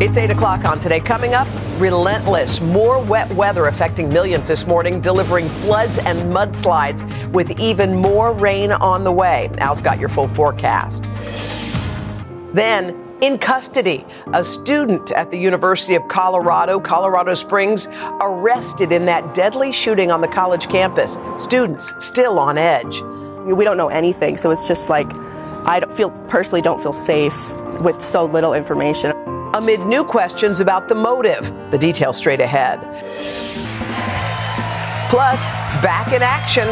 It's 8 o'clock on today. Coming up, relentless. More wet weather affecting millions this morning, delivering floods and mudslides with even more rain on the way. Al's got your full forecast. Then, in custody, a student at the University of Colorado, Colorado Springs, arrested in that deadly shooting on the college campus. Students still on edge. We don't know anything, so it's just like I feel personally don't feel safe with so little information amid new questions about the motive. The details straight ahead. Plus, back in action.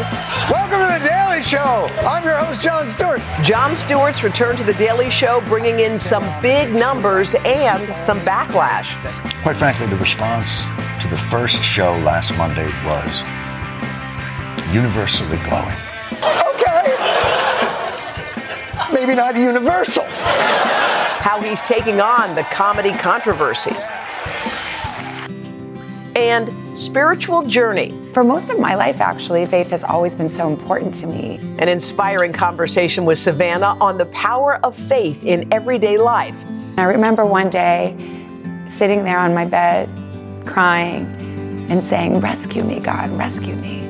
Welcome to The Daily Show. I'm your host, Jon Stewart. Jon Stewart's return to The Daily Show, bringing in some big numbers and some backlash. Quite frankly, the response to the first show last Monday was universally glowing. Okay. Maybe not universal how he's taking on the comedy controversy. And spiritual journey. For most of my life, actually, faith has always been so important to me. An inspiring conversation with Savannah on the power of faith in everyday life. I remember one day sitting there on my bed, crying and saying, Rescue me, God, rescue me.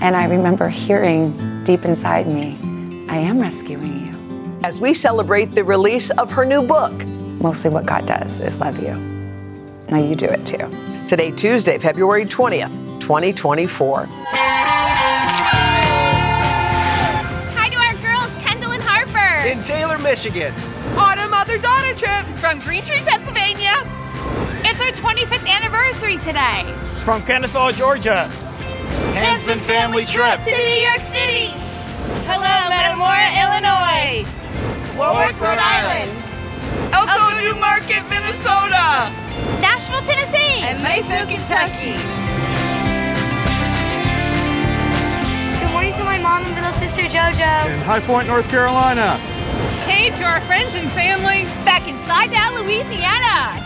And I remember hearing deep inside me, I am rescuing you as we celebrate the release of her new book. Mostly what God does is love you. Now you do it too. Today, Tuesday, February 20th, 2024. Hi to our girls, Kendall and Harper. In Taylor, Michigan. On a mother daughter trip from Green Tree, Pennsylvania. It's our 25th anniversary today. From Kennesaw, Georgia. Hensman family trip to New York City. Hello, Metamora, Illinois. Warwick, Rhode Island. Elko, Newmarket, Minnesota. Nashville, Tennessee. And Mayfield, Kentucky. Good morning to my mom and little sister JoJo. In High Point, North Carolina. Hey to our friends and family. Back in Slidell, Louisiana.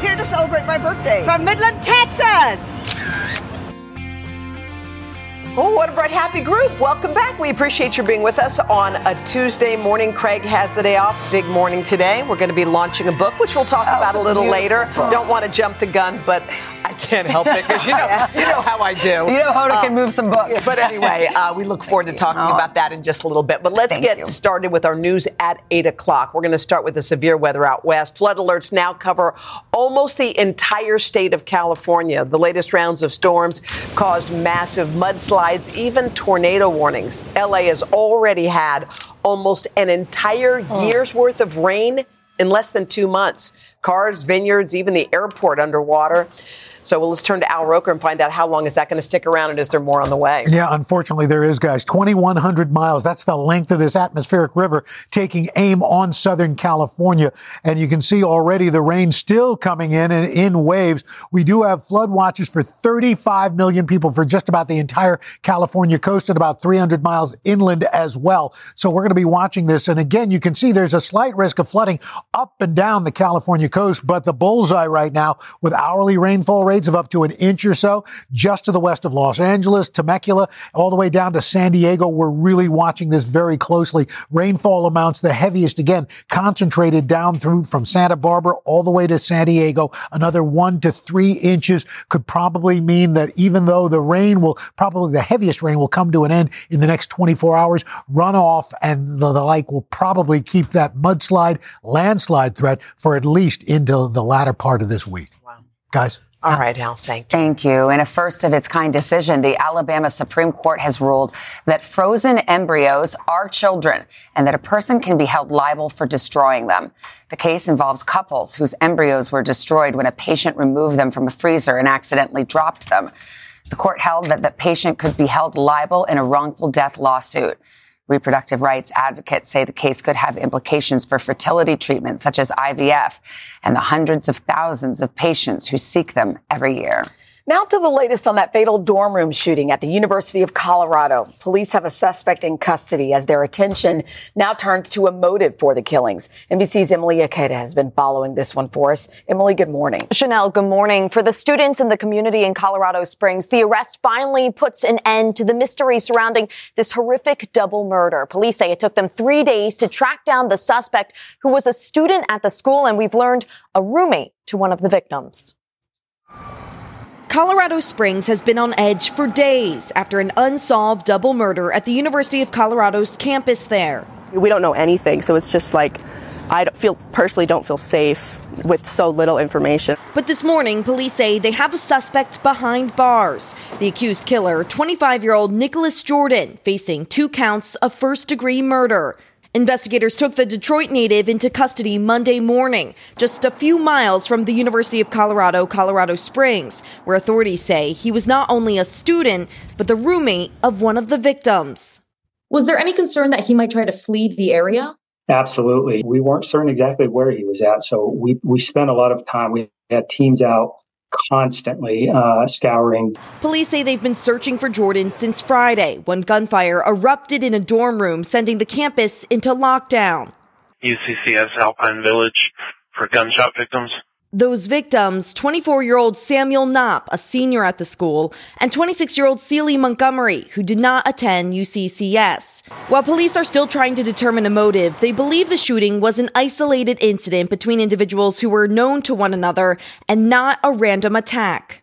Here to celebrate my birthday. From Midland, Texas. Oh, what a bright, happy group. Welcome back. We appreciate you being with us on a Tuesday morning. Craig has the day off. Big morning today. We're going to be launching a book, which we'll talk oh, about a little later. Don't want to jump the gun, but can't help it because you know, you know how I do. You know Hoda uh, can move some books. But anyway, uh, we look forward to talking oh. about that in just a little bit. But let's Thank get you. started with our news at 8 o'clock. We're going to start with the severe weather out west. Flood alerts now cover almost the entire state of California. The latest rounds of storms caused massive mudslides, even tornado warnings. LA has already had almost an entire oh. year's worth of rain in less than two months. Cars, vineyards, even the airport underwater. So well, let's turn to Al Roker and find out how long is that going to stick around and is there more on the way? Yeah, unfortunately there is, guys. 2,100 miles. That's the length of this atmospheric river taking aim on Southern California. And you can see already the rain still coming in and in waves. We do have flood watches for 35 million people for just about the entire California coast and about 300 miles inland as well. So we're going to be watching this. And again, you can see there's a slight risk of flooding up and down the California coast, but the bullseye right now with hourly rainfall rates of up to an inch or so just to the west of Los Angeles, Temecula, all the way down to San Diego. We're really watching this very closely. Rainfall amounts, the heaviest again, concentrated down through from Santa Barbara all the way to San Diego. Another one to three inches could probably mean that even though the rain will probably the heaviest rain will come to an end in the next 24 hours, runoff and the, the like will probably keep that mudslide, landslide threat for at least into the latter part of this week. Wow. Guys. All uh, right, Al, thank you. Thank you. In a first of its kind decision, the Alabama Supreme Court has ruled that frozen embryos are children and that a person can be held liable for destroying them. The case involves couples whose embryos were destroyed when a patient removed them from a freezer and accidentally dropped them. The court held that the patient could be held liable in a wrongful death lawsuit. Reproductive rights advocates say the case could have implications for fertility treatments such as IVF and the hundreds of thousands of patients who seek them every year. Now to the latest on that fatal dorm room shooting at the University of Colorado. Police have a suspect in custody as their attention now turns to a motive for the killings. NBC's Emily Ikeda has been following this one for us. Emily, good morning. Sheinelle, good morning. For the students in the community in Colorado Springs, the arrest finally puts an end to the mystery surrounding this horrific double murder. Police say it took them three days to track down the suspect who was a student at the school, and we've learned a roommate to one of the victims. Colorado Springs has been on edge for days after an unsolved double murder at the University of Colorado's campus there. We don't know anything, so it's just like I don't feel personally don't feel safe with so little information. But this morning, police say they have a suspect behind bars. The accused killer, 25-year-old Nicholas Jordan, facing two counts of first-degree murder. Investigators took the Detroit native into custody Monday morning, just a few miles from the University of Colorado, Colorado Springs, where authorities say he was not only a student, but the roommate of one of the victims. Was there any concern that he might try to flee the area? Absolutely. We weren't certain exactly where he was at. So we, we spent a lot of time. We had teams out constantly uh, scouring. Police say they've been searching for Jordan since Friday when gunfire erupted in a dorm room, sending the campus into lockdown. UCCS Alpine Village for gunshot victims. Those victims 24 year old Samuel Knopp, a senior at the school, and 26 year old Celie Montgomery, who did not attend UCCS. While police are still trying to determine a motive, they believe the shooting was an isolated incident between individuals who were known to one another and not a random attack.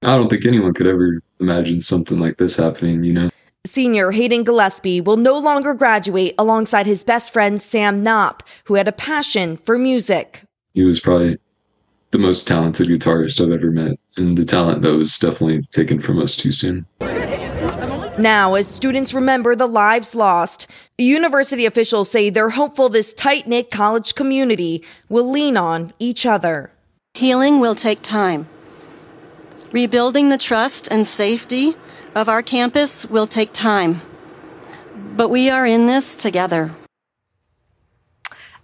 I don't think anyone could ever imagine something like this happening, you know? Senior Hayden Gillespie will no longer graduate alongside his best friend Sam Knopp, who had a passion for music. He was probably the most talented guitarist I've ever met, and the talent that was definitely taken from us too soon. Now, as students remember the lives lost, university officials say they're hopeful this tight knit college community will lean on each other. Healing will take time. Rebuilding the trust and safety of our campus will take time. But we are in this together.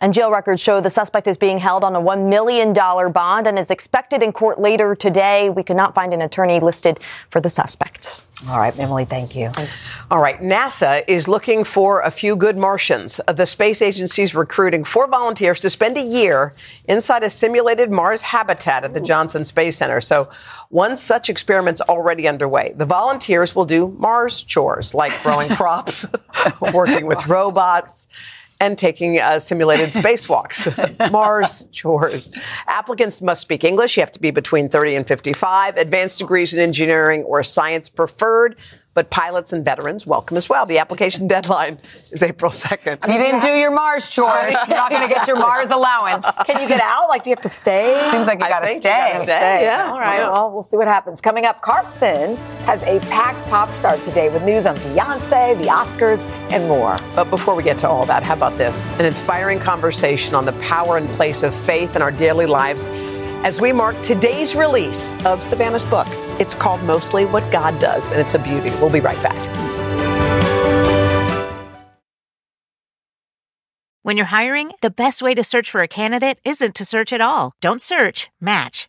And jail records show the suspect is being held on a $1 million bond and is expected in court later today. We could not find an attorney listed for the suspect. All right, Emily, thank you. Thanks. All right, NASA is looking for a few good Martians. The space agency is recruiting four volunteers to spend a year inside a simulated Mars habitat at the Johnson Space Center. So, one such experiment's already underway. The volunteers will do Mars chores like growing crops, working with robots and taking uh, simulated spacewalks, Mars chores. Applicants must speak English. You have to be between 30 and 55. Advanced degrees in engineering or science preferred. But pilots and veterans welcome as well. The application deadline is April 2nd. You didn't do your Mars chores. You're not going to get your Mars allowance. Can you get out? Like, do you have to stay? Seems like you got to stay. Gotta stay. Yeah. All right. Well, we'll see what happens. Coming up, Carson has a packed pop start today with news on Beyonce, the Oscars, and more. But before we get to all that, how about this? An inspiring conversation on the power and place of faith in our daily lives as we mark today's release of Savannah's book. It's called Mostly What God Does, and it's a beauty. We'll be right back. When you're hiring, the best way to search for a candidate isn't to search at all. Don't search, match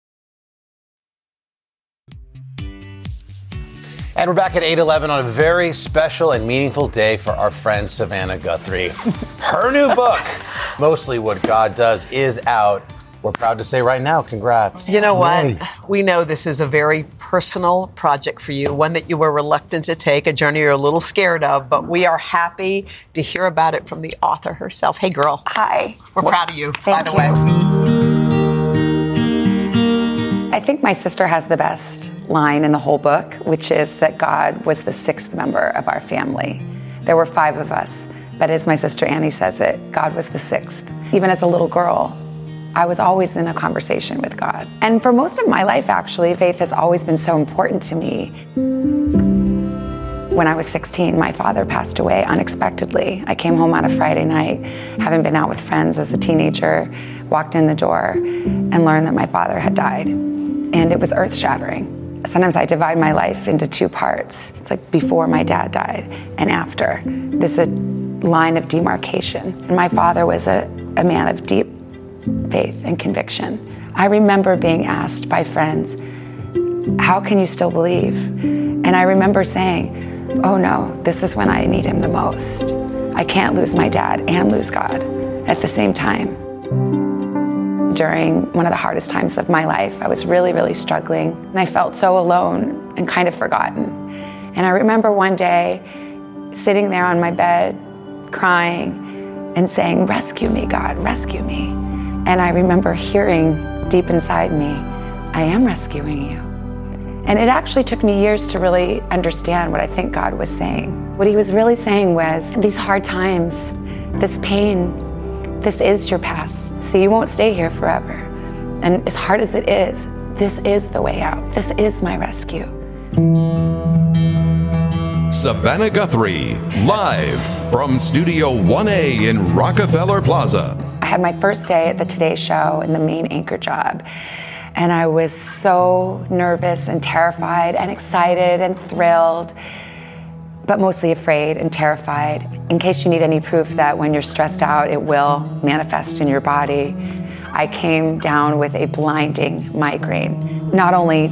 And we're back at 8:11 on a very special and meaningful day for our friend Savannah Guthrie. Her new book, Mostly What God Does, is out. We're proud to say right now, congrats. You know what? We know this is a very personal project for you, one that you were reluctant to take, a journey you're a little scared of, but we are happy to hear about it from the author herself. Hey, girl. Hi. We're proud of you, Thank by the you. way. I think my sister has the best line in the whole book, which is that God was the sixth member of our family. There were five of us, but as my sister Annie says it, God was the sixth. Even as a little girl, I was always in a conversation with God. And for most of my life, actually, faith has always been so important to me. When I was 16, my father passed away unexpectedly. I came home on a Friday night, having been out with friends as a teenager, walked in the door, and learned that my father had died. And it was earth shattering. Sometimes I divide my life into two parts. It's like before my dad died and after. This is a line of demarcation. And my father was a, a man of deep faith and conviction. I remember being asked by friends, How can you still believe? And I remember saying, Oh no, this is when I need him the most. I can't lose my dad and lose God at the same time. During one of the hardest times of my life, I was really, really struggling, and I felt so alone and kind of forgotten. And I remember one day sitting there on my bed, crying and saying, Rescue me, God, rescue me. And I remember hearing deep inside me, I am rescuing you. And it actually took me years to really understand what I think God was saying. What He was really saying was, these hard times, this pain, this is your path. So you won't stay here forever. And as hard as it is, this is the way out. This is my rescue. Savannah Guthrie, live from Studio 1A in Rockefeller Plaza. I had my first day at the Today Show in the main anchor job. And I was so nervous and terrified and excited and thrilled, but mostly afraid and terrified. In case you need any proof that when you're stressed out, it will manifest in your body, I came down with a blinding migraine. Not only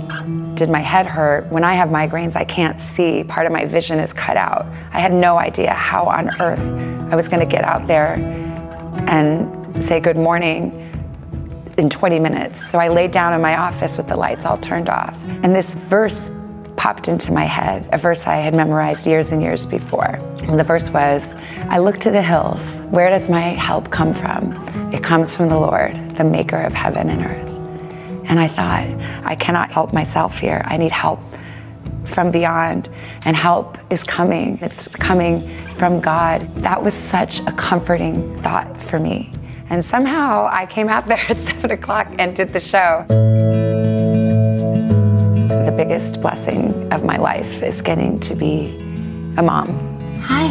did my head hurt, when I have migraines, I can't see. Part of my vision is cut out. I had no idea how on earth I was going to get out there and say good morning in 20 minutes. So I laid down in my office with the lights all turned off. And this verse popped into my head, a verse I had memorized years and years before. And the verse was I look to the hills. Where does my help come from? It comes from the Lord, the maker of heaven and earth. And I thought, I cannot help myself here. I need help from beyond, and help is coming. It's coming from God. That was such a comforting thought for me. And somehow I came out there at seven o'clock and did the show. Biggest blessing of my life is getting to be a mom. Hi.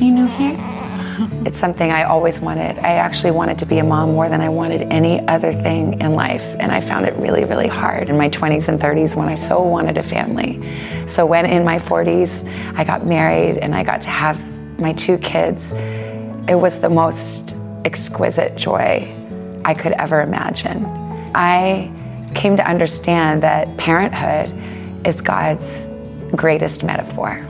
You new here? It's something I always wanted. I actually wanted to be a mom more than I wanted any other thing in life. And I found it really, really hard in my 20s and 30s when I so wanted a family. So when in my 40s I got married and I got to have my two kids, it was the most exquisite joy I could ever imagine. I came to understand that parenthood is God's greatest metaphor.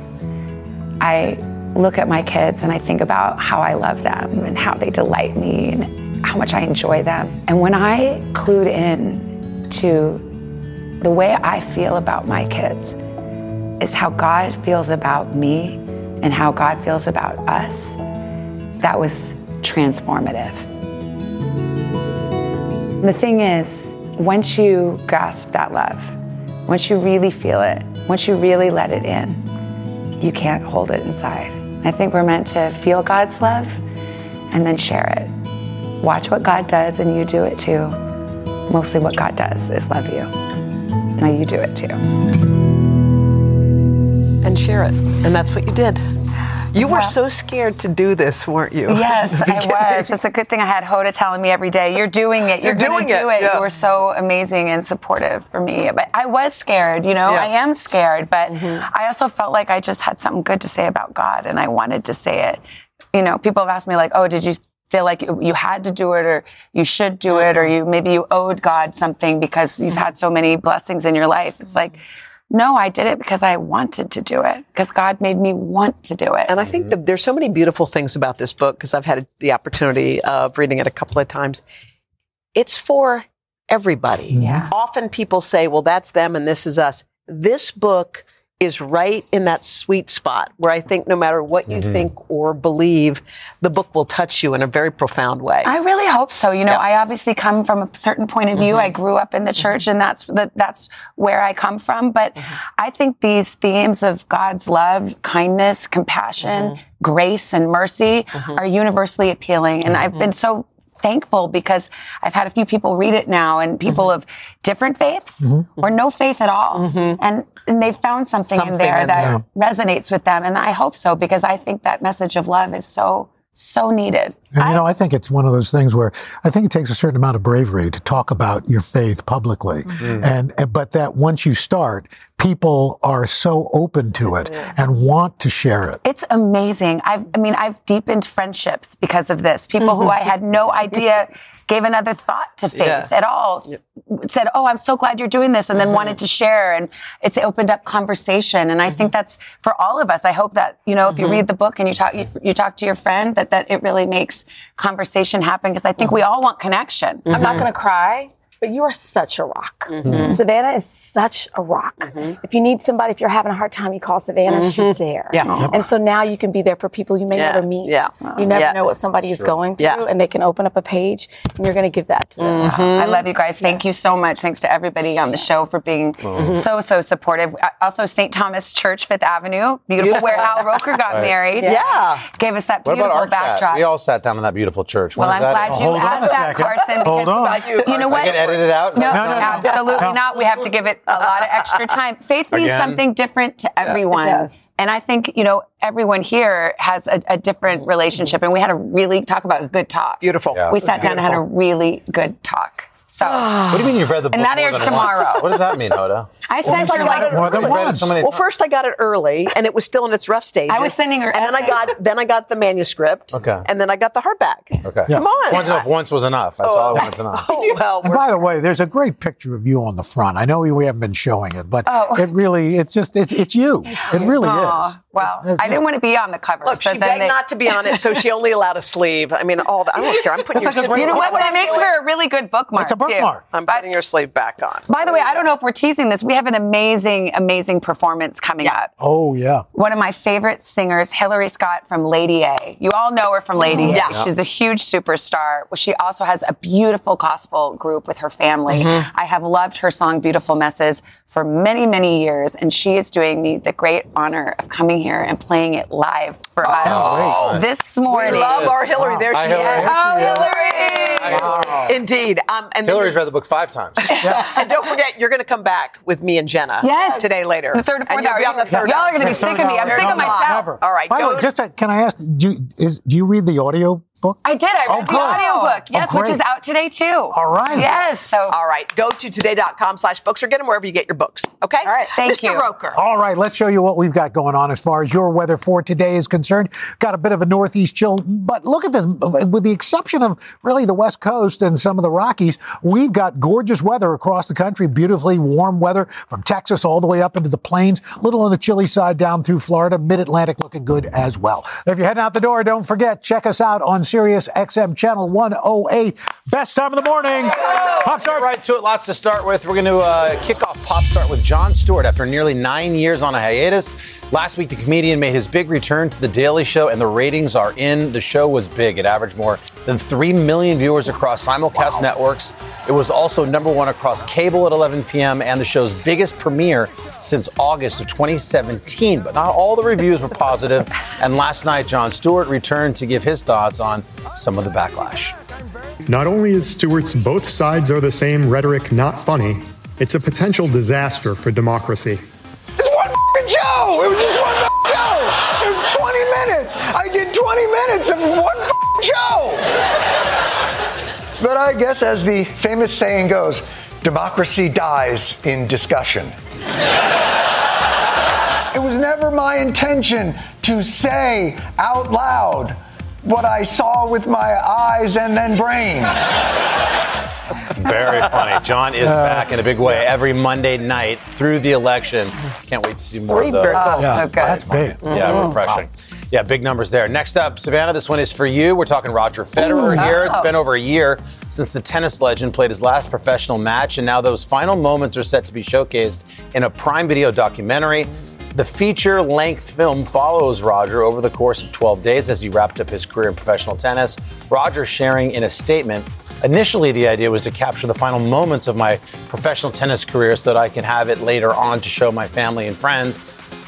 I look at my kids and I think about how I love them and how they delight me and how much I enjoy them. And when I clued in to the way I feel about my kids is how God feels about me and how God feels about us, that was transformative. The thing is, once you grasp that love, once you really feel it, once you really let it in, you can't hold it inside. I think we're meant to feel God's love and then share it. Watch what God does and you do it too. Mostly what God does is love you. Now you do it too. And share it. And that's what you did. You were so scared to do this, weren't you? Yes, I was. It's a good thing I had Hoda telling me every day, "You're doing it. You're, You're going to doing do it, it." yeah. You were so amazing and supportive for me. But I was scared. You know, Yeah. I am scared. But mm-hmm. I also felt like I just had something good to say about God, and I wanted to say it. You know, people have asked me like, "Oh, did you?" Feel like you you had to do it, or you should do it, or mm-hmm. you maybe you owed God something because you've mm-hmm. had so many blessings in your life. It's like, No, I did it because I wanted to do it, because God made me want to do it. And I think mm-hmm. that there's so many beautiful things about this book because I've had the opportunity of reading it a couple of times. It's for everybody. Yeah. Often people say, well, that's them and this is us. This book is right in that sweet spot where I think no matter what you Mm-hmm. think or believe, the book will touch you in a very profound way. I really hope so. You know, I obviously come from a certain point of view. I mm-hmm. grew up in the church, mm-hmm. and that's the, that's where I come from. But mm-hmm. I think these themes of God's love, kindness, compassion, grace, and mercy are universally appealing. And I've been so thankful because I've had a few people read it now, and people mm-hmm. of different faiths mm-hmm. Mm-hmm. or no faith at all, and and they've found something, in there in that resonates with them. And I hope so because I think that message of love is so so needed. And you know, I think it's one of those things where I think it takes a certain amount of bravery to talk about your faith publicly. Mm-hmm. And, and but that once you start, people are so open to it and want to share it. It's amazing. I've, I mean, I've deepened friendships because of this. People who I had no idea gave another thought to faith Yeah. at all. Said, "Oh, I'm so glad you're doing this," and then mm-hmm. wanted to share, and it's opened up conversation. And I think mm-hmm. that's for all of us. I hope that you know, if you mm-hmm. read the book and you talk, you, you talk to your friend, that that it really makes conversation happen. Because I think we all want connection. I'm not going to cry, but you are such a rock. Mhm. Savannah is such a rock. If you need somebody, if you're having a hard time, you call Savannah. Mhm. She's there. Yeah. Yep. And so now you can be there for people you may Yeah. never meet. Yeah. You never Yeah. know what somebody is going through, Yeah. and they can open up a page, and you're going to give that to them. I love you guys. Thank you so much. Thanks to everybody on the show for being Mhm. so, so supportive. Uh, Also, St. Thomas Church, Fifth Avenue, beautiful, where Al Roker got Right. married. Yeah. Gave us that What beautiful about our backdrop. chat? We all sat down in that beautiful church. When well, is I'm that? glad you asked that, Carson. Hold on. You know what? Can edit it out? No, No, no, no. absolutely No. not. We have to give it a lot of extra time. Faith means Again? something different to everyone. it does. And I think, you know, everyone here has a, a different relationship. And we had a really talk about a good talk. Beautiful. Yeah. We sat down and had a really good talk. So, What do you mean you've read the book? And that more airs than tomorrow. once? What does that mean, Hoda? I sent Well, her like it More than early. once. So Well, first I got it early, and it was still in its rough stages. I was sending her and then I got then I got the manuscript. Okay. and then I got the hardback. Okay. Come on. I wanted to know if once was enough. I saw it once enough. Oh well, And by the way, there's a great picture of you on the front. I know we we haven't been showing it, but Oh. it really, it's just, it, it's you. It really Aw, is. Well, Uh, I didn't want to be on the cover. Look, so she then begged they- not to be on it, so she only allowed a sleeve. I mean, all the, I don't care. I'm putting That's your like a You know what? What it makes doing- for a really good bookmark. It's a bookmark. I'm putting your sleeve back on. By the way, I don't know if we're teasing this. We have an amazing, amazing performance coming up. Oh, yeah. One of my favorite singers, Hillary Scott from Lady A. You all know her from Lady A. Yeah. She's a huge superstar. She also has a beautiful gospel group with her family. Mm-hmm. I have loved her song Beautiful Messes for many, many years, and she is doing me the great honor of coming here and playing it live for us this morning. We love our Hillary. There Hi, she Hillary. is. Oh, Hillary! Indeed. Um, and Hillary's read the book five times. and don't forget, you're going to come back with me and Jenna. Yes. Today later. The third or And fourth You'll be on the third Y'all hour. are going to be sick of me. I'm sick of myself. All right, By the go- way, just, uh, can I ask, do you, is, do you read the audio book? I did. I Oh, read the good. audiobook. Oh, Yes, which is out today too. All right. Yes. So All right. Go to today.com slash books or get them wherever you get your books. Okay? All right, thank Mr. you. Roker. All right, let's show you what we've got going on as far as your weather for today is concerned. Got a bit of a northeast chill, but look at this. With the exception of really the West Coast and some of the Rockies, we've got gorgeous weather across the country. Beautifully warm weather from Texas all the way up into the plains. A little on the chilly side down through Florida. Mid Atlantic looking good as well. If you're heading out the door, don't forget check us out on Sirius XM channel 108. Best time of the morning. Pop start. right to it. Lots to start with. We're going to uh, kick off Pop Start with Jon Stewart after nearly nine years on a hiatus. Last week, the comedian made his big return to The Daily Show, and the ratings are in. The show was big. It averaged more than 3 million viewers across simulcast networks. It was also number one across cable at 11 p.m. and the show's biggest premiere since August of 2017. But not all the reviews were positive. And last night, Jon Stewart returned to give his thoughts on some of the backlash. Not only is Stewart's both sides are the same rhetoric not funny, it's a potential disaster for democracy. It's one f***ing show. It was just one f***ing show. It was 20 minutes. I did 20 minutes of one f***ing show. But I guess, as the famous saying goes, democracy dies in discussion. It was never my intention to say out loud what I saw with my eyes and then brain. Very funny. Jon is back in a big way every Monday night through the election. Can't wait to see more of those. Oh, Yeah, so good. that's big. Yeah, Mhm. refreshing. Yeah, big numbers there. Next up, Savannah, this one is for you. We're talking Roger Federer Ooh. here. It's been over a year since the tennis legend played his last professional match, and now those final moments are set to be showcased in a Prime Video documentary. The feature length film follows Roger over the course of 12 days as he wrapped up his career in professional tennis. Roger sharing in a statement Initially, the idea was to capture the final moments of my professional tennis career so that I can have it later on to show my family and friends.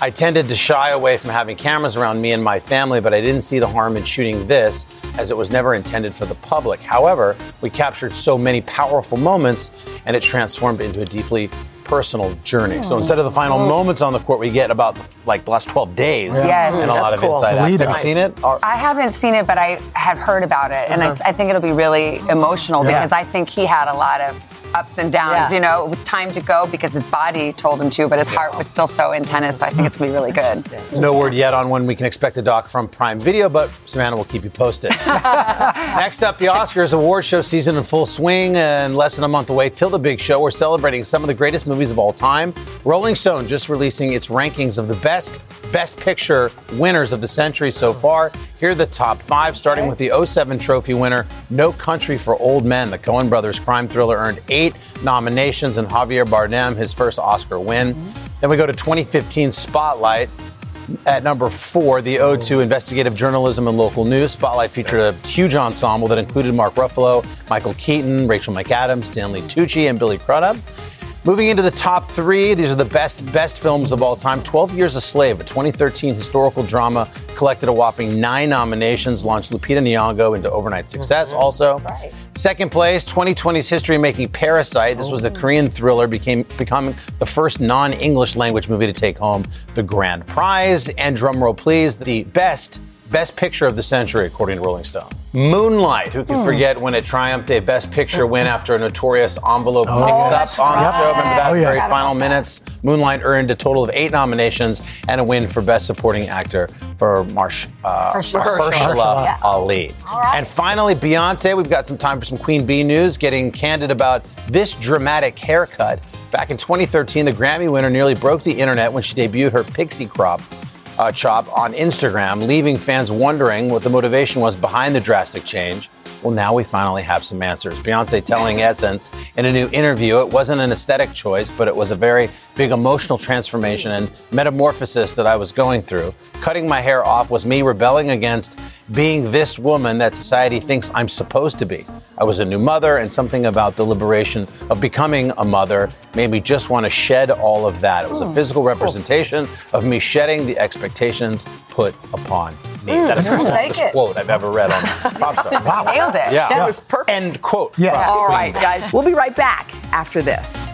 I tended to shy away from having cameras around me and my family, but I didn't see the harm in shooting this as it was never intended for the public. However, we captured so many powerful moments and it transformed into a deeply personal journey. So instead of the final Oh. moments on the court, we get about like the last 12 days Yes. and a lot That's of cool. inside Lead. Have you seen it? I haven't seen it, but I have heard about it, and Uh-huh. I, I think it'll be really emotional Yeah. because I think he had a lot of ups and downs. Yeah. You know, it was time to go because his body told him to, but his heart was still so in tennis. So I think it's gonna be really good. No word yet on when we can expect the doc from Prime Video, but Savannah will keep you posted. Next up, the Oscars award show season in full swing and less than a month away till the big show. We're celebrating some of the greatest movies of all time. Rolling Stone just releasing its rankings of the best Best Picture winners of the century so far. Here are the top five, starting with the 07 trophy winner, No Country for Old Men. The Coen brothers crime thriller earned eight nominations, and Javier Bardem his first Oscar win. Then we go to 2015 Spotlight. At number four, the O2 Investigative Journalism and Local News Spotlight featured a huge ensemble that included Mark Ruffalo, Michael Keaton, Rachel McAdams, Stanley Tucci, and Billy Crudup. Moving into the top three, these are the best best films of all time. 12 Years a Slave, a 2013 historical drama, collected a whopping nine nominations, launched Lupita Nyong'o into overnight success. Mm-hmm. Also, second place, 2020's history-making Parasite. This was a Korean thriller, became becoming the first non-English language movie to take home the grand prize. And drumroll, please, the best best picture of the century, according to Rolling Stone. Moonlight. Who can Hmm. forget when it triumphed a Best Picture win after a notorious envelope Oh, mix-up that's on the right. show? Remember that Oh, yeah. very final minutes? Moonlight earned a total of eight nominations and a win for Best Supporting Actor for Marsh, uh, Mahershala. Ali. And finally, Beyonce. We've got some time for some Queen Bey news. Getting candid about this dramatic haircut. Back in 2013, the Grammy winner nearly broke the internet when she debuted her pixie crop uh, chop on Instagram, leaving fans wondering what the motivation was behind the drastic change. Well, now we finally have some answers. Beyonce telling Essence in a new interview it wasn't an aesthetic choice, but it was a very big emotional transformation and metamorphosis that I was going through. Cutting my hair off was me rebelling against being this woman that society thinks I'm supposed to be. I was a new mother, and something about the liberation of becoming a mother made me just want to shed all of that. It was a physical representation of me shedding the expectations put upon me. Mm, that is the quote I've ever read on Pop Start. Wow. Nailed it. Yeah. That was perfect. End quote. Yeah. All right, guys. We'll be right back after this.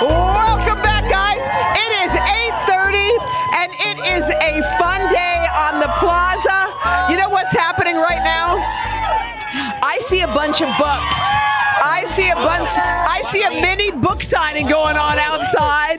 Welcome back, guys. It is 8:30, and it is a fun day on the plaza. You know what's happening right now? I see a bunch of books. I see a bunch. I see a mini book signing going on outside.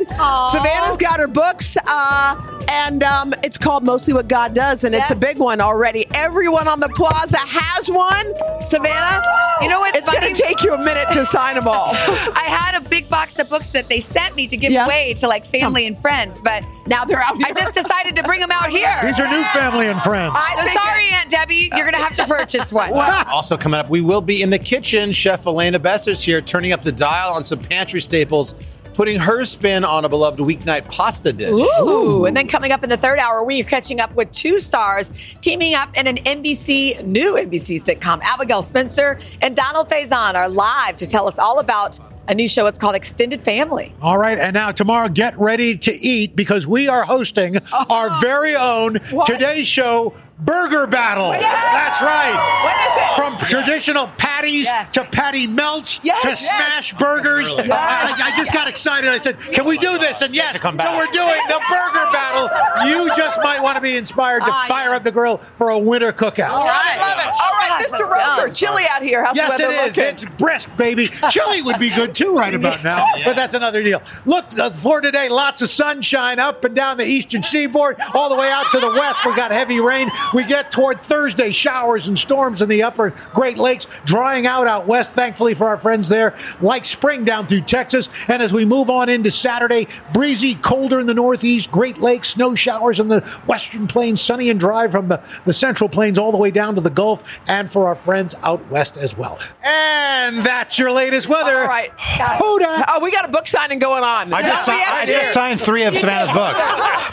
Savannah's got her books, uh, and um, it's called "Mostly What God Does," and it's a big one already. Everyone on the plaza has one. Savannah, You know what's It's going to take you a minute to sign them all. I had a big box of books that they sent me to give Yeah. away to like family and friends, but now they're out here. I just decided to bring them out here. These are new family and friends. I so sorry, Aunt Debbie, you're gonna have to purchase one. Also coming up, we will be in the kitchen. Chef Elena Besser's here, turning up the dial on some pantry staples, putting her spin on a beloved weeknight pasta dish. Ooh. And then coming up in the third hour, we are catching up with two stars teaming up in an NBC, new NBC sitcom. Abigail Spencer and Donald Faison are live to tell us all about a new show. It's called Extended Family. All right, and now tomorrow, get ready to eat because we are hosting our very own Today Show Burger Battle. That's right. What is it? From traditional patties to patty melts to yes. smash burgers. Really? I, I just got excited. I said, "Can we do this?" And yes, so come back. we're doing the Burger Battle. You just might want to be inspired to Ah, fire up the grill for a winter cookout. I love it. All right, Mr. Roker, chilly out here. How's yes, the weather it is. looking? It's brisk, baby. Chili would be good too, right about now. But that's another deal. Look uh, for today, lots of sunshine up and down the eastern seaboard, all the way out to the west. We got heavy rain. We get toward Thursday, showers and storms in the upper Great Lakes, drying out out west. Thankfully for our friends there, like spring down through Texas. And as we move on into Saturday, breezy, colder in the northeast, Great Lakes, snow showers in the western plains, sunny and dry from the, the central plains all the way down to the Gulf, and for our friends out west as well. And that's your latest weather. All right. Oh, we got a book signing going on. I just, Nobody si- I just signed three of Savannah's books.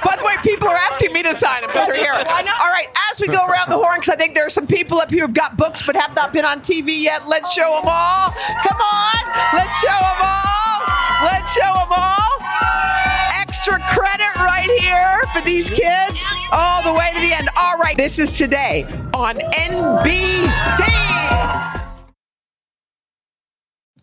By the way, people are asking me to sign them because they're here. All right, as we go around the horn, because I think there are some people up here who've got books but have not been on TV yet. Let's show them all. Come on, let's show them all. Let's show them all. Extra credit right here for these kids, all the way to the end. All right, this is today on NBC.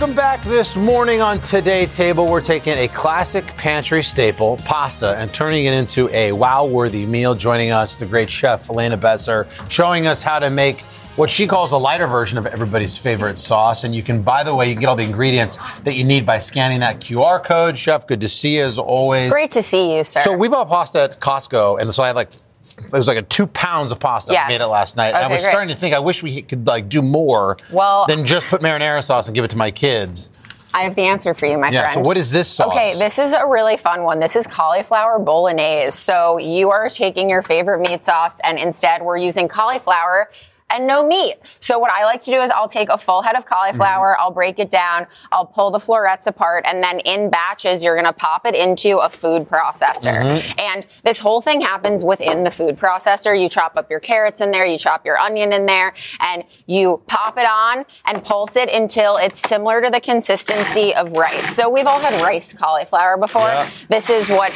welcome back this morning on Today Table. We're taking a classic pantry staple, pasta, and turning it into a wow worthy meal. Joining us, the great chef Elena Besser, showing us how to make what she calls a lighter version of everybody's favorite sauce. And you can, by the way, you can get all the ingredients that you need by scanning that QR code. Chef, good to see you as always. Great to see you, sir. So we bought pasta at Costco, and so I had like it was like a two pounds of pasta. Yes. I made it last night, and I was great. starting to think I wish we could like do more Well- than just put marinara sauce and give it to my kids. I have the answer for you, my Yeah, friend. so what is this sauce? Okay, this is a really fun one. This is cauliflower bolognese. So you are taking your favorite meat sauce, and instead we're using cauliflower and no meat. So what I like to do is I'll take a full head of cauliflower, Mm-hmm. I'll break it down, I'll pull the florets apart, and then in batches you're gonna pop it into a food processor. Mhm. And this whole thing happens within the food processor. You chop up your carrots in there, you chop your onion in there, and you pop it on and pulse it until it's similar to the consistency of rice. So we've all had rice cauliflower before. Yeah. This is what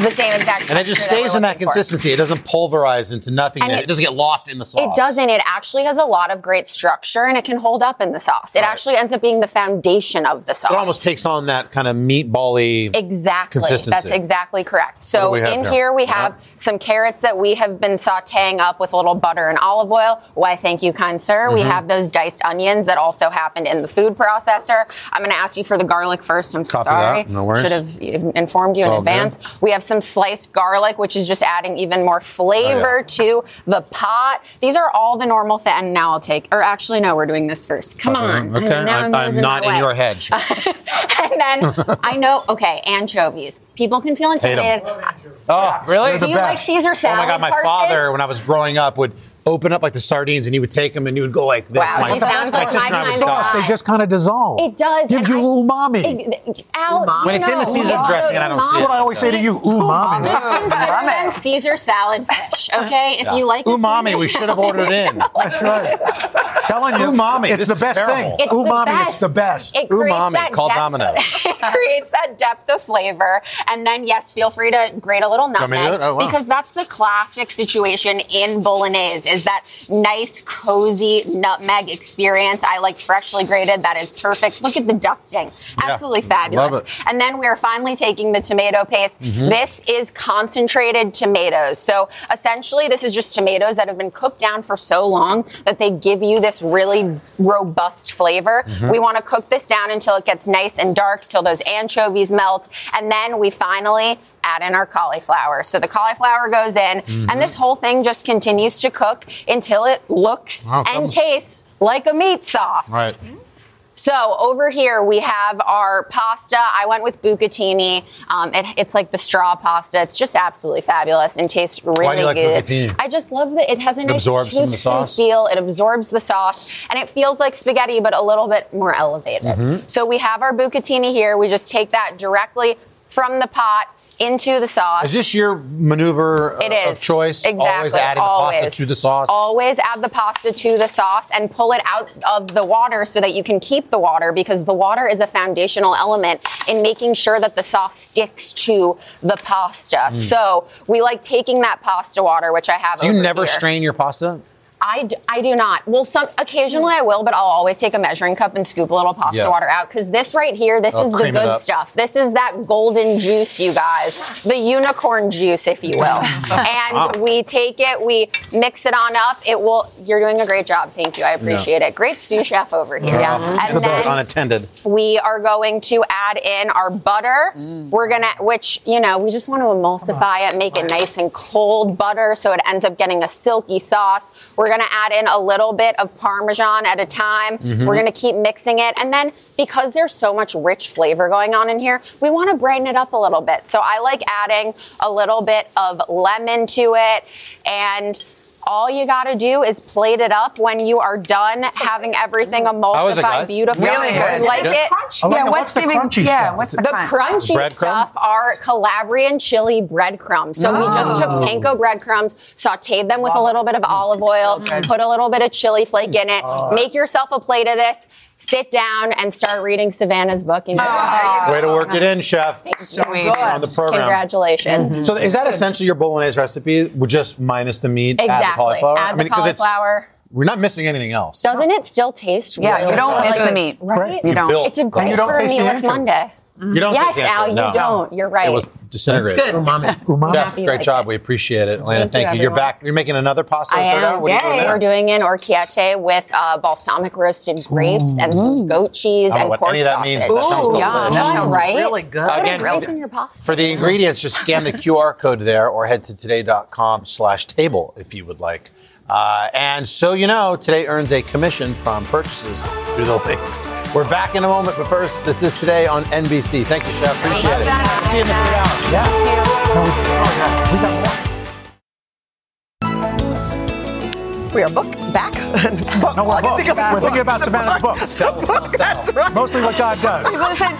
the same exact And it just stays in that looking for. consistency. It doesn't pulverize into nothing. And It, it- doesn't get lost in the sauce. It doesn't. It actually has a lot of great structure and it can hold up in the sauce. It Right. actually ends up being the foundation of the sauce. So it almost takes on that kind of meatball-y Exactly. consistency. That's exactly correct. So we in here? here we Yeah. have some carrots that we have been sauteing up with a little butter and olive oil. Why, thank you, kind sir. We Mhm. have those diced onions that also happened in the food processor. I'm going to ask you for the garlic first. I'm so Copy sorry. that. No worries. Should have informed you It's in all good. advance. We have some sliced garlic, which is just adding even more flavor to the pot. These are all the normal things. And now I'll take, or actually, no, we're doing this first. Come on. Okay, Now I'm, I'm losing not in way. your head. And then I know, okay, anchovies. People can feel intimidated. Oh, really? Do you like Caesar salad? Oh my god, my Carson? father, when I was growing up, would open up like the sardines and he would take them and he would go like this. Wow, my, he sounds like sister my and kind of go- guy. They just kind of dissolve. It does. Gives you I- umami. It- Al, When it's in the Caesar umami. dressing and I don't see That's it. what I always say to you, umami. Just consider them Caesar salad fish, okay? If Yeah. you like umami, Caesar we should have ordered in. That's right. Telling you, Umami, it's the best terrible. thing. It's umami, best. it's the best. It Umami, that call Domino's. it creates that depth of flavor. And then, yes, feel free to grate a little Want me to nutmeg do it? Oh, wow. because that's the classic situation in bolognese is that nice, cozy nutmeg experience. I like freshly grated. That is perfect. Look at the dusting. Yeah. Absolutely fabulous. Love it. And then we are finally taking the tomato paste. Mhm. This is concentrated tomatoes. So essentially, this is just tomatoes that have been cooked down for so long that they give you this really robust flavor. Mhm. We want to cook this down until it gets nice and dark, till those anchovies melt. And then we finally add in our cauliflower. So the cauliflower goes in, Mhm. and this whole thing just continues to cook until it looks Wow, and tastes like a meat sauce. Right. So over here we have our pasta. I went with bucatini. Um, it, it's like the straw pasta. It's just absolutely fabulous and tastes really Why do you like good. bucatini? I just love that it has a It nice toothsome feel. It absorbs the sauce and it feels like spaghetti, but a little bit more elevated. Mhm. So we have our bucatini here. We just take that directly from the pot into the sauce. Is this your maneuver uh, It is of choice? Exactly. Always adding the pasta to the sauce. Always add the pasta to the sauce and pull it out of the water so that you can keep the water because the water is a foundational element in making sure that the sauce sticks to the pasta. Mm. So we like taking that pasta water, which I have. Do you never here. strain your pasta? I, d- I do not. Well, some occasionally I will, but I'll always take a measuring cup and scoop a little pasta Yeah. water out because this right here, this Oh, is the good stuff. This is that golden juice, you guys, the unicorn juice, if you will. and Wow. we take it, we mix it on up. It will. You're doing a great job. Thank you. I appreciate it. Great sous chef over here. And then unattended. we are going to add in our butter. Mm. We're gonna, which you know, we just want to emulsify it, make it nice and cold butter, so it ends up getting a silky sauce. We're gonna add in a little bit of Parmesan at a time. Mhm. We're gonna keep mixing it, and then because there's so much rich flavor going on in here, we want to brighten it up a little bit. So I like adding a little bit of lemon to it, and. All you got to do is plate it up when you are done having everything How is it, emulsified guys? beautifully. Really good. You like Good. it? Elena, oh, Yeah, what's what's the giving- crunchy yeah, stuff? what's the the crunchy Breadcrumb? stuff are Calabrian chili breadcrumbs. So we just took Oh. panko breadcrumbs, sauteed them with a little bit of olive oil, put a little bit of chili flake in it. Oh. Make yourself a plate of this. Sit down and start reading Savannah's book. And Way to work it in, uh-huh. chef. Sweet. On the program. Congratulations. Mm-hmm. So is that essentially your bolognese recipe, with just minus the meat, add the Exactly. cauliflower? Add the 'cause it's- cauliflower. we're not missing anything else. Doesn't it still taste? Yeah, really you don't good? miss the meat. right? You don't. built It's a great And you don't for a taste meatless. Monday. You don't yes, Al, you no. don't. You're right. It was disintegrated. That's good. Umami. Umami. Chef, You great like job. it. We appreciate it. Lana, Thank thank, you, you. You're back. You're making another pasta. I third am. out? What are you doing? We're doing an orecchiette with uh, balsamic roasted grapes and some goat cheese I don't and know what pork any of that sausage. means, but that sounds Ooh, delicious. That right? really good. Put Again, it right for- in your pasta. For the ingredients, just scan the QR code there or head to today.com slash table if you would like. Uh, and so you know, today earns a commission from purchases through the links. We're back in a moment, but first, this is today on NBC. Thank you, Chef. Appreciate it. See you in the third hour. Yeah. We got more. We are book back. No, we're I can booked. think of We're book. thinking about Savannah's book. That's right. Mostly what God does. Listen,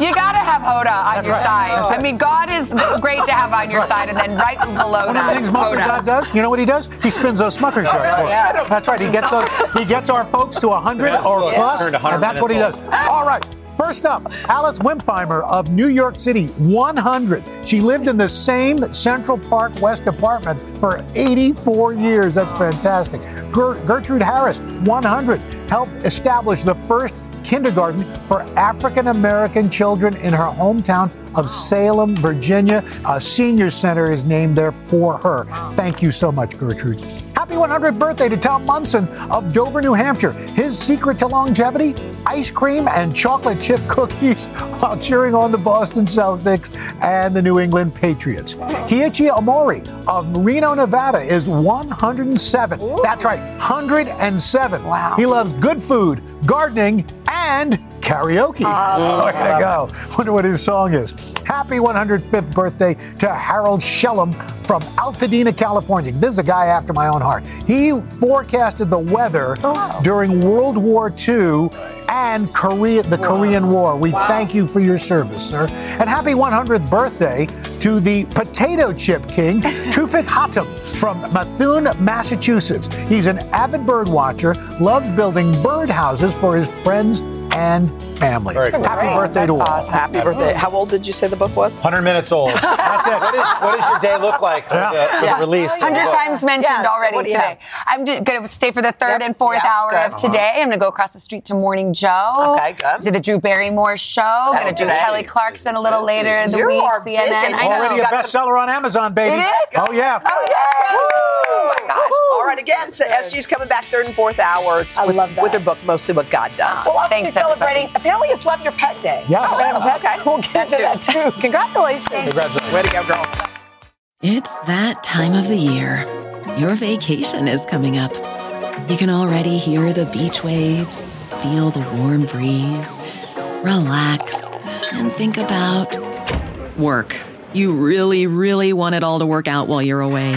you gotta have Hoda on That's your right. side. That's I mean, God is great to have on your side, and then right below One of that, the things mostly Hoda. God does, you know what he does? He spins those Smuckers jars. really? Yeah. That's right. He gets those, he gets our folks to 100 or plus, and that's what he does. All right. First up, Alice Wimpheimer of New York City, 100. She lived in the same Central Park West apartment for 84 years. That's fantastic. Ger- Gertrude Harris, 100, helped establish the first kindergarten for African American children in her hometown of Salem, Virginia. A senior center is named there for her. Thank you so much, Gertrude. Happy 100th birthday to Tom Munson of Dover, New Hampshire. His secret to longevity? Ice cream and chocolate chip cookies while cheering on the Boston Celtics and the New England Patriots. Kiichi Amori of Reno, Nevada is 107. That's right, 107. Wow. He loves good food, gardening, and karaoke. Ah. Way to go. Wonder what his song is. Happy 105th birthday to Harold Shellum from Altadena, California. This is a guy after my own heart. He forecasted the weather oh. during World War II and Korea, the Korean War. We thank you for your service, sir. And happy 100th birthday to the potato chip king, Tufik Hatem from Methuen, Massachusetts. He's an avid bird watcher, loves building bird houses for his friends and family. Cool. Happy birthday to all. Happy birthday. How old did you say the book was? 100 minutes old. That's it. What, is, what does your day look like for, the, for the release? of the 100 book? times mentioned Yeah, so already what do you today. I'm going to stay for the third and fourth yeah, hour good. of today. I'm going to go across the street to Morning Joe. Okay, good. To the Drew Barrymore show. That's Going to do today. Kelly Clarkson a little later in the You week. are CNN. busy. I know. Already a bestseller on Amazon, baby. It is? Oh, yeah. Oh, yeah. Oh my gosh. All right, again, so SG's coming back third and fourth hour I with, love that. with her book, Mostly What God Does. We'll also Thanks, be celebrating. Apparently, it's Love Your Pet Day. Yes. Oh, we have a pet. Okay. We'll get into that too. Congratulations. Congratulations. Way to go, girl. It's that time of the year. Your vacation is coming up. You can already hear the beach waves, feel the warm breeze, relax, and think about work. You really, really want it all to work out while you're away.